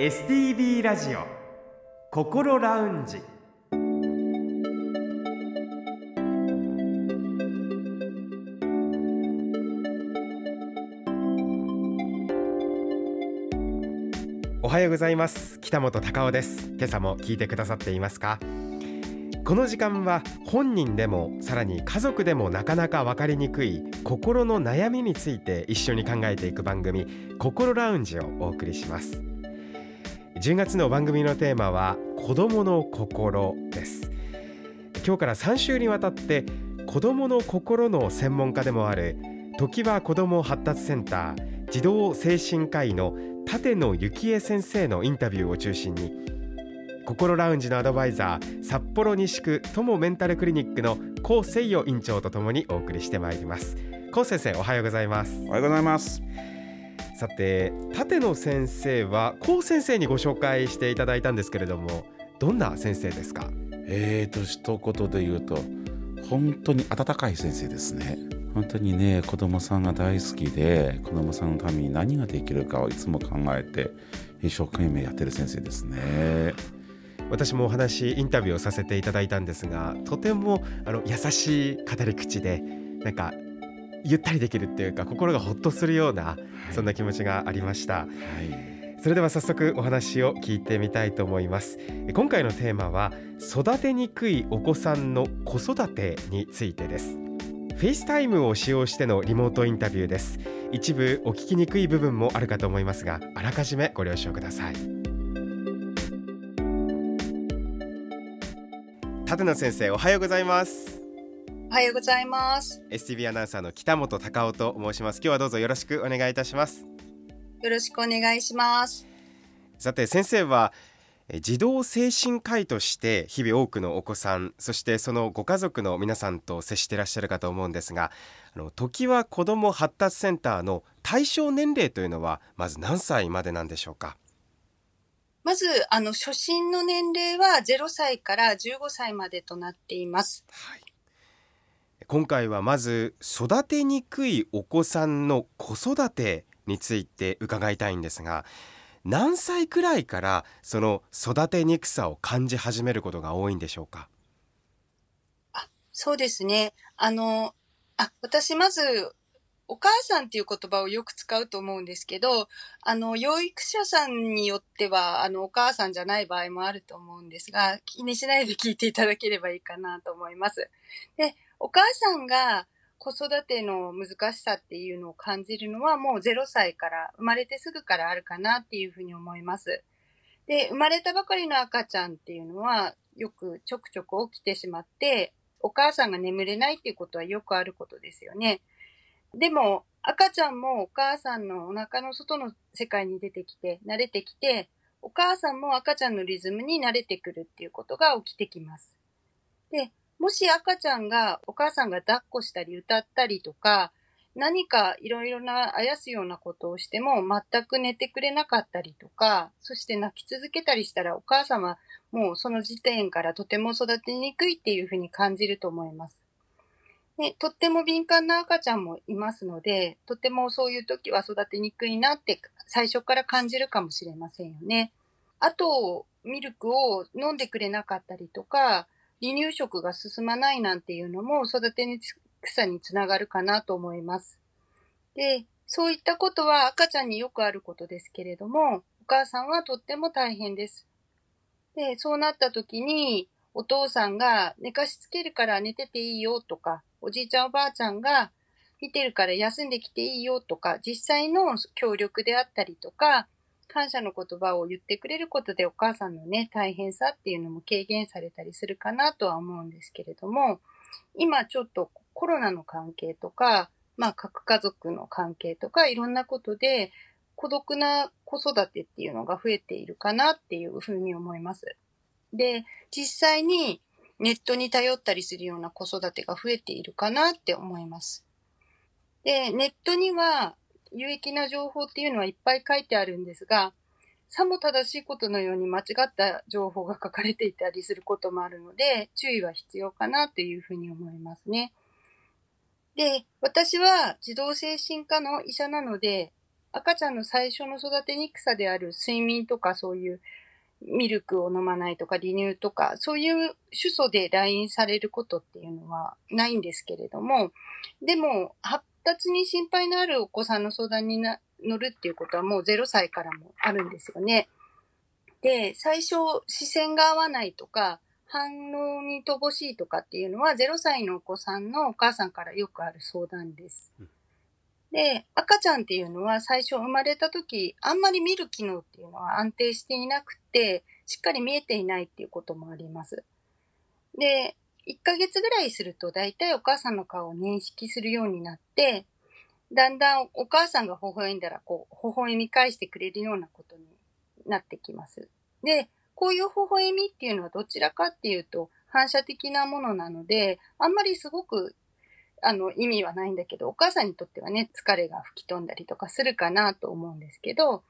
STB ラジオ心ラウンジ。おはようございます。北本隆夫です。今朝も聞いてくださっていますか？この時間は本人でもさらに家族でもなかなか分かりにくい心の悩みについて一緒に考えていく番組心ラウンジをお送りします。10月の番組のテーマは子供の心です。今日から3週にわたって子供の心の専門家でもある時は子ども発達センター児童精神科医の立野幸恵先生のインタビューを中心に心ラウンジのアドバイザー札幌西区友メンタルクリニックの高誠代院長とともにお送りしてまいります。高先生おはようございます。おはようございます。さて立野先生は高先生にご紹介していただいたんですけれどもどんな先生ですか？えーと一言で言うと本当に温かい先生ですね。本当にね子供さんが大好きで子供さんのために何ができるかをいつも考えて一生懸命やってる先生ですね。私もお話インタビューをさせていただいたんですがとてもあの優しい語り口でなんかゆったりできるっていうか心がほっとするような、はい、そんな気持ちがありました、はい、それでは早速お話を聞いてみたいと思います。今回のテーマは育てにくいお子さんの子育てについてです。フェイスタイムを使用してのリモートインタビューです。一部お聞きにくい部分もあるかと思いますがあらかじめご了承ください。立野先生おはようございますおはようございます。STV アナウンサーの北本隆夫と申します。今日はどうぞよろしくお願いいたします。よろしくお願いします。さて先生は児童精神科医として日々多くのお子さんそしてそのご家族の皆さんと接していらっしゃるかと思うんですがあの時は子ども発達センターの対象年齢というのはまず何歳までなんでしょうか？まずあの初診の年齢は0歳から15歳までとなっています、はい、今回はまず育てにくいお子さんの子育てについて伺いたいんですが何歳くらいからその育てにくさを感じ始めることが多いんでしょうか？あそうですね。あの、あ、私まず、お母さんっていう言葉をよく使うと思うんですけど、あの、養育者さんによっては、あの、お母さんじゃない場合もあると思うんですが、気にしないで聞いていただければいいかなと思います。で、お母さんが、子育ての難しさっていうのを感じるのはもう0歳から生まれてすぐからあるかなっていうふうに思います。で、生まれたばかりの赤ちゃんっていうのはよくちょくちょく起きてしまってお母さんが眠れないっていうことはよくあることですよね。でも赤ちゃんもお母さんのお腹の外の世界に出てきて慣れてきてお母さんも赤ちゃんのリズムに慣れてくるっていうことが起きてきます。で、もし赤ちゃんがお母さんが抱っこしたり歌ったりとか、何かいろいろなあやすようなことをしても全く寝てくれなかったりとか、そして泣き続けたりしたらお母さんはもうその時点からとても育てにくいっていうふうに感じると思います。でとっても敏感な赤ちゃんもいますので、とてもそういう時は育てにくいなって最初から感じるかもしれませんよね。あと、ミルクを飲んでくれなかったりとか、離乳食が進まないなんていうのも育てにくさにつながるかなと思います。で、そういったことは赤ちゃんによくあることですけれども、お母さんはとっても大変です。で、そうなった時に、お父さんが寝かしつけるから寝てていいよとか、おじいちゃんおばあちゃんが見てるから休んできていいよとか、実際の協力であったりとか、感謝の言葉を言ってくれることでお母さんのね、大変さっていうのも軽減されたりするかなとは思うんですけれども、今ちょっとコロナの関係とか、まあ核家族の関係とかいろんなことで孤独な子育てっていうのが増えているかなっていうふうに思います。で、実際にネットに頼ったりするような子育てが増えているかなって思います。で、ネットには有益な情報っていうのはいっぱい書いてあるんですが、さも正しいことのように間違った情報が書かれていたりすることもあるので、注意は必要かなというふうに思いますね。で、私は児童精神科の医者なので、赤ちゃんの最初の育てにくさである睡眠とかそういうミルクを飲まないとか離乳とか、そういう主訴で来院されることっていうのはないんですけれども、でも発達に心配のあるお子さんの相談にな乗るっていうことはもう0歳からもあるんですよね。で、最初視線が合わないとか、反応に乏しいとかっていうのは0歳のお子さんのお母さんからよくある相談です。で、赤ちゃんっていうのは最初生まれた時、あんまり見る機能っていうのは安定していなくて、しっかり見えていないっていうこともあります。で、1ヶ月ぐらいすると大体お母さんの顔を認識するようになって、だんだんお母さんが微笑んだら、こう、微笑み返してくれるようなことになってきます。で、こういう微笑みっていうのはどちらかっていうと反射的なものなので、あんまりすごくあの、意味はないんだけど、お母さんにとってはね、疲れが吹き飛んだりとかするかなと思うんですけど、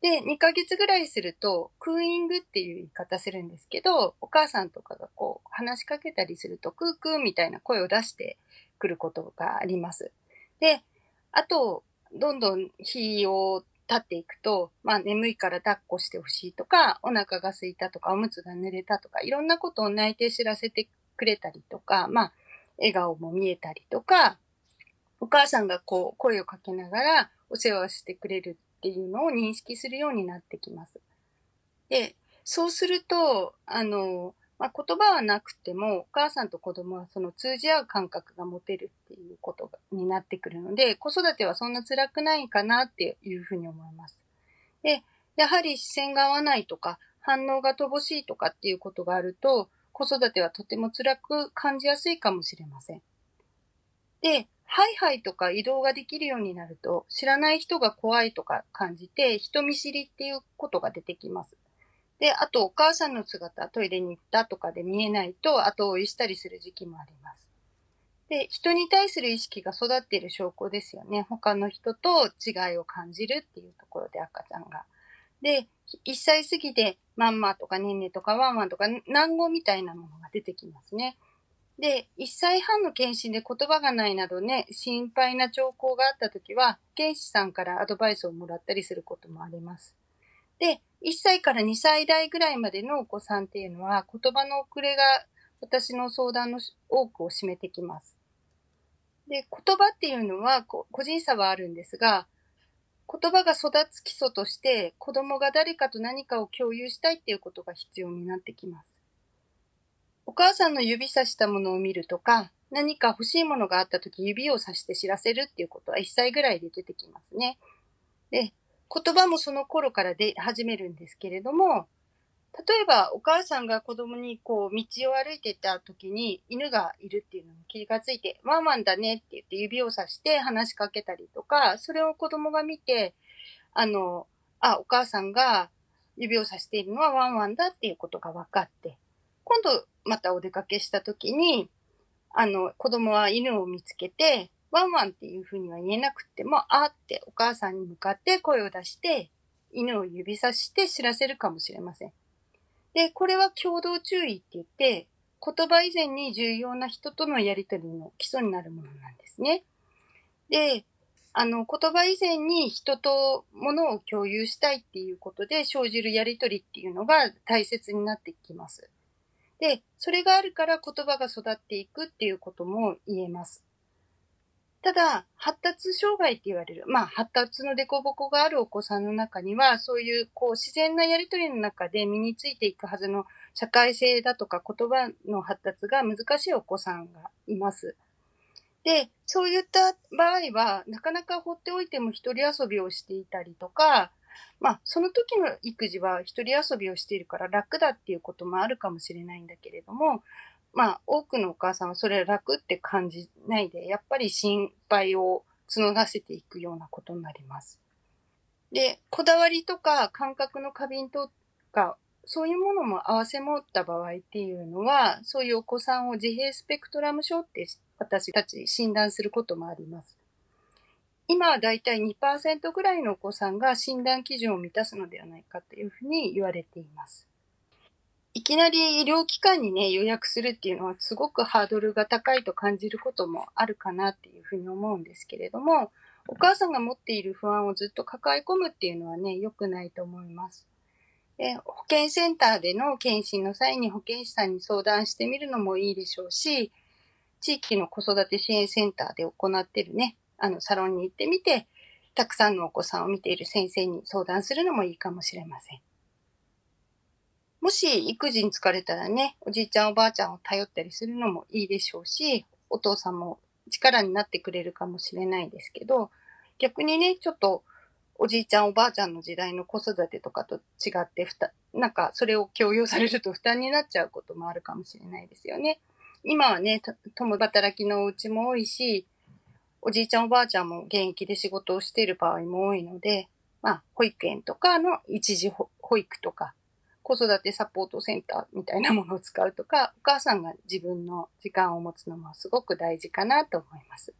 で、2ヶ月ぐらいすると、クーイングっていう言い方するんですけど、お母さんとかがこう、話しかけたりすると、クークーみたいな声を出してくることがあります。で、あと、どんどん日を経っていくと、まあ眠いから抱っこしてほしいとか、お腹が空いたとか、おむつが濡れたとか、いろんなことを泣いて知らせてくれたりとか、まあ、笑顔も見えたりとか、お母さんがこう声をかけながらお世話してくれるっていうのを認識するようになってきます。で、そうすると、あの、まあ、言葉はなくても、お母さんと子供はその通じ合う感覚が持てるっていうことがになってくるので、子育てはそんな辛くないかなっていうふうに思います。で、やはり視線が合わないとか、反応が乏しいとかっていうことがあると、子育てはとても辛く感じやすいかもしれません。で、ハイハイとか移動ができるようになると、知らない人が怖いとか感じて、人見知りっていうことが出てきます。で、あとお母さんの姿、トイレに行ったとかで見えないと後追いしたりする時期もあります。で、人に対する意識が育っている証拠ですよね。他の人と違いを感じるっていうところで赤ちゃんが。で、1歳過ぎでマンマとかネンネとかワンワンとか難語みたいなものが出てきますね。で、1歳半の検診で言葉がないなどね、心配な兆候があったときは、検視さんからアドバイスをもらったりすることもあります。で、1歳から2歳代ぐらいまでのお子さんっていうのは、言葉の遅れが私の相談の多くを占めてきます。で、言葉っていうのは個人差はあるんですが、言葉が育つ基礎として子供が誰かと何かを共有したいっていうことが必要になってきます。お母さんの指さしたものを見るとか、何か欲しいものがあった時指をさして知らせるっていうことは1歳ぐらいで出てきますね。で、言葉もその頃から出始めるんですけれども、例えばお母さんが子供にこう道を歩いてた時に犬がいるっていうのに気がついて、ワンワンだねって言って指をさして話しかけたりとか、それを子供が見て、あの、あ、お母さんが指をさしているのはワンワンだっていうことが分かって、今度またお出かけした時に、あの、子供は犬を見つけて、ワンワンっていうふうには言えなくても、あってお母さんに向かって声を出して、犬を指さして知らせるかもしれません。で、これは共同注意って言って、言葉以前に重要な人とのやりとりの基礎になるものなんですね。で、あの、言葉以前に人と物を共有したいっていうことで生じるやりとりっていうのが大切になってきます。で、それがあるから言葉が育っていくっていうことも言えます。ただ、発達障害って言われる、まあ、発達の凸凹があるお子さんの中には、そういう、こう、自然なやりとりの中で身についていくはずの社会性だとか言葉の発達が難しいお子さんがいます。で、そういった場合は、なかなか放っておいても一人遊びをしていたりとか、まあ、その時の育児は一人遊びをしているから楽だっていうこともあるかもしれないんだけれども、まあ、多くのお母さんはそれ楽って感じないで、やっぱり心配を募らせていくようなことになります。で、こだわりとか感覚の過敏とか、そういうものも合わせ持った場合っていうのは、そういうお子さんを自閉スペクトラム症って私たち診断することもあります。今はだいたい2%ぐらいのお子さんが診断基準を満たすのではないかというふうに言われています。いきなり医療機関にね、予約するっていうのはすごくハードルが高いと感じることもあるかなっていうふうに思うんですけれども、お母さんが持っている不安をずっと抱え込むっていうのはね、良くないと思います。で保健センターでの検診の際に保健師さんに相談してみるのもいいでしょうし、地域の子育て支援センターで行ってるね、あのサロンに行ってみて、たくさんのお子さんを見ている先生に相談するのもいいかもしれません。もし育児に疲れたらね、おじいちゃんおばあちゃんを頼ったりするのもいいでしょうし、お父さんも力になってくれるかもしれないですけど、逆にね、ちょっとおじいちゃんおばあちゃんの時代の子育てとかと違ってふた、なんかそれを強要されると負担になっちゃうこともあるかもしれないですよね。今はね、共働きのお家も多いし、おじいちゃんおばあちゃんも現役で仕事をしている場合も多いので、まあ、保育園とかの一時保育とか、子育てサポートセンターみたいなものを使うとか、お母さんが自分の時間を持つのもすごく大事かなと思います。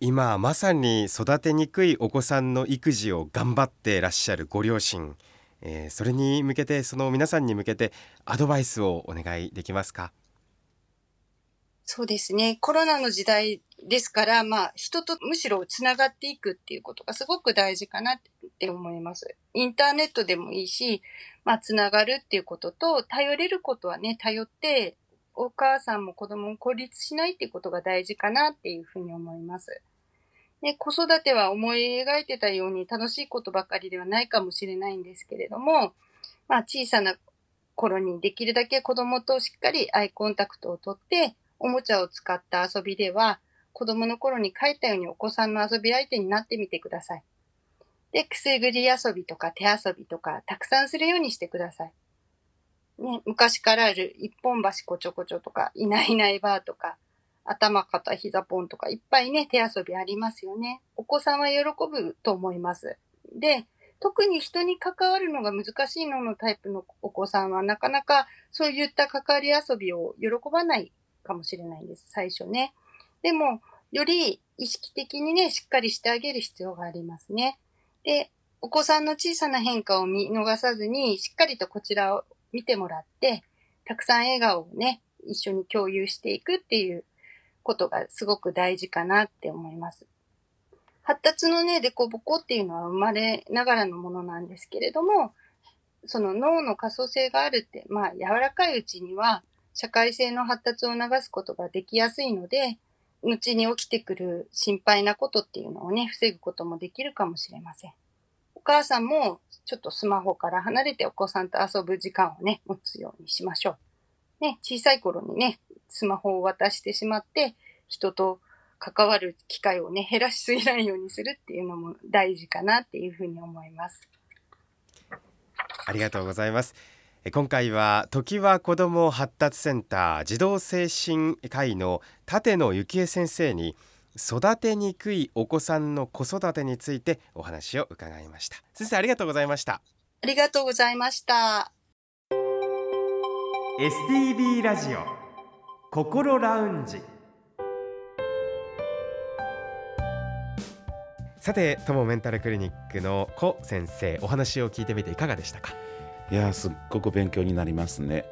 今まさに育てにくいお子さんの育児を頑張っていらっしゃるご両親、えー、それに向けてその皆さんに向けてアドバイスをお願いできますか？そうですね。コロナの時代ですから、まあ、人とむしろつながっていくっていうことがすごく大事かなって思います。インターネットでもいいし、まあ、つながるっていうことと、頼れることはね、頼って、お母さんも子供も孤立しないっていうことが大事かなっていうふうに思います。ね、子育ては思い描いてたように楽しいことばかりではないかもしれないんですけれども、まあ、小さな頃にできるだけ子供としっかりアイコンタクトをとって、おもちゃを使った遊びでは、子供の頃に書いたようにお子さんの遊び相手になってみてください。で、くすぐり遊びとか手遊びとか、たくさんするようにしてください。ね、昔からある一本橋こちょこちょとか、いないいないばーとか、頭、肩、膝ポンとか、いっぱいね、手遊びありますよね。お子さんは喜ぶと思います。で、特に人に関わるのが難しいののタイプのお子さんは、なかなかそういった関わり遊びを喜ばないかもしれないんです、最初ね。でも、より意識的にね、しっかりしてあげる必要がありますね。で、お子さんの小さな変化を見逃さずに、しっかりとこちらを見てもらって、たくさん笑顔をね、一緒に共有していくっていうことがすごく大事かなって思います。発達のね、デコボコっていうのは生まれながらのものなんですけれども、その脳の可塑性があるって、まあ柔らかいうちには社会性の発達を促すことができやすいので、後に起きてくる心配なことっていうのをね、防ぐこともできるかもしれません。お母さんもちょっとスマホから離れてお子さんと遊ぶ時間をね、持つようにしましょう。ね、小さい頃にね、スマホを渡してしまって、人と関わる機会をね、減らしすぎないようにするっていうのも大事かなっていうふうに思います。ありがとうございます。今回は時は子ども発達センター児童精神科医の立野幸恵先生に育てにくいお子さんの子育てについてお話を伺いました。先生ありがとうございました。ありがとうございました STB ラジオ心ラウンジ。さて友メンタルクリニックの小先生お話を聞いてみていかがでしたか？いやすっごく勉強になりますね。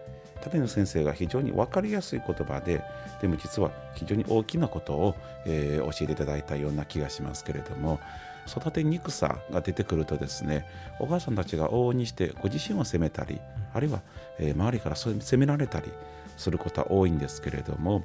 立野先生が非常に分かりやすい言葉ででも実は非常に大きなことを、えー、教えていただいたような気がしますけれども育てにくさが出てくるとですねお母さんたちが往々にしてご自身を責めたりあるいは、えー、周りから責められたりすることは多いんですけれども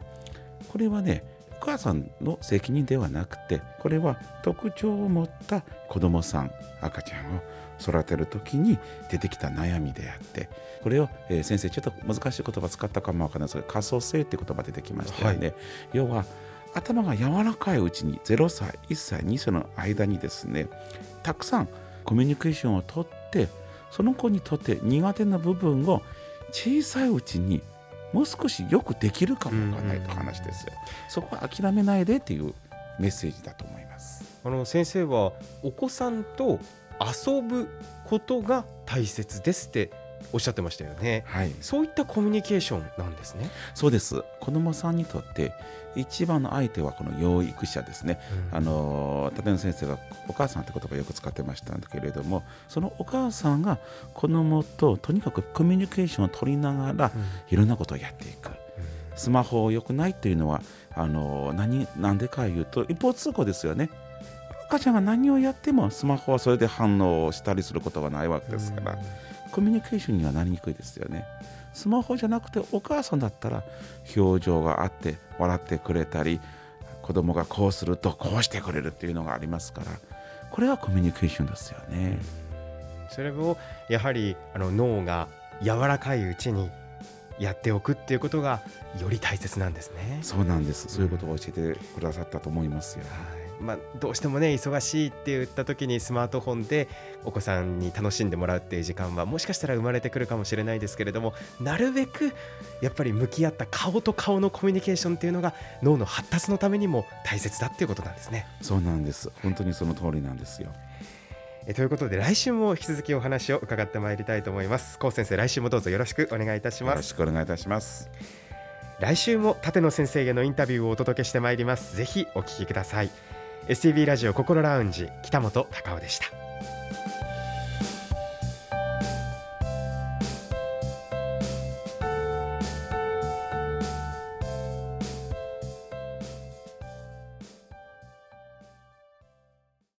これはねお母さんの責任ではなくてこれは特徴を持った子どもさん赤ちゃんを育てる時に出てきた悩みであってこれを、えー、先生ちょっと難しい言葉使ったかもわからないですけど可塑性って言葉出てきましたよね。はい、要は頭が柔らかいうちに0歳1歳2歳の間にですねたくさんコミュニケーションをとってその子にとって苦手な部分を小さいうちにもう少しよくできるかもわからないと話ですよ。そこは諦めないでっていうメッセージだと思います。あの先生はお子さんと遊ぶことが大切ですっておっしゃってましたよね、はい、そういったコミュニケーションなんですね。そうです。子どもさんにとって一番の相手はこの養育者ですね、うん、あの立野先生がお母さんって言葉をよく使ってましたけれどもそのお母さんが子どもととにかくコミュニケーションを取りながら、いろんなことをやっていく、スマホ良くないっていうのはあの何なんでかいうと一方通行ですよね赤ちゃんが何をやってもスマホはそれで反応したりすることがないわけですから、コミュニケーションにはなりにくいですよねスマホじゃなくてお母さんだったら表情があって笑ってくれたり子供がこうするとこうしてくれるっていうのがありますからこれはコミュニケーションですよね。それをやはりあの脳が柔らかいうちにやっておくっていうことがより大切なんですね。そうなんです。そういうことを教えてくださったと思いますよ。はいまあ、どうしてもね忙しいって言った時にスマートフォンでお子さんに楽しんでもらうっていう時間はもしかしたら生まれてくるかもしれないですけれどもなるべくやっぱり向き合った顔と顔のコミュニケーションっていうのが脳の発達のためにも大切だっていうことなんですね。そうなんです。本当にその通りなんですよ。えということで来週も引き続きお話を伺ってまいりたいと思います。高先生来週もどうぞよろしくお願いいたします。よろしくお願いいたします。来週も立野先生へのインタビューをお届けしてまいります。ぜひお聞きください STV ラジオ心ラウンジ北本隆夫でした。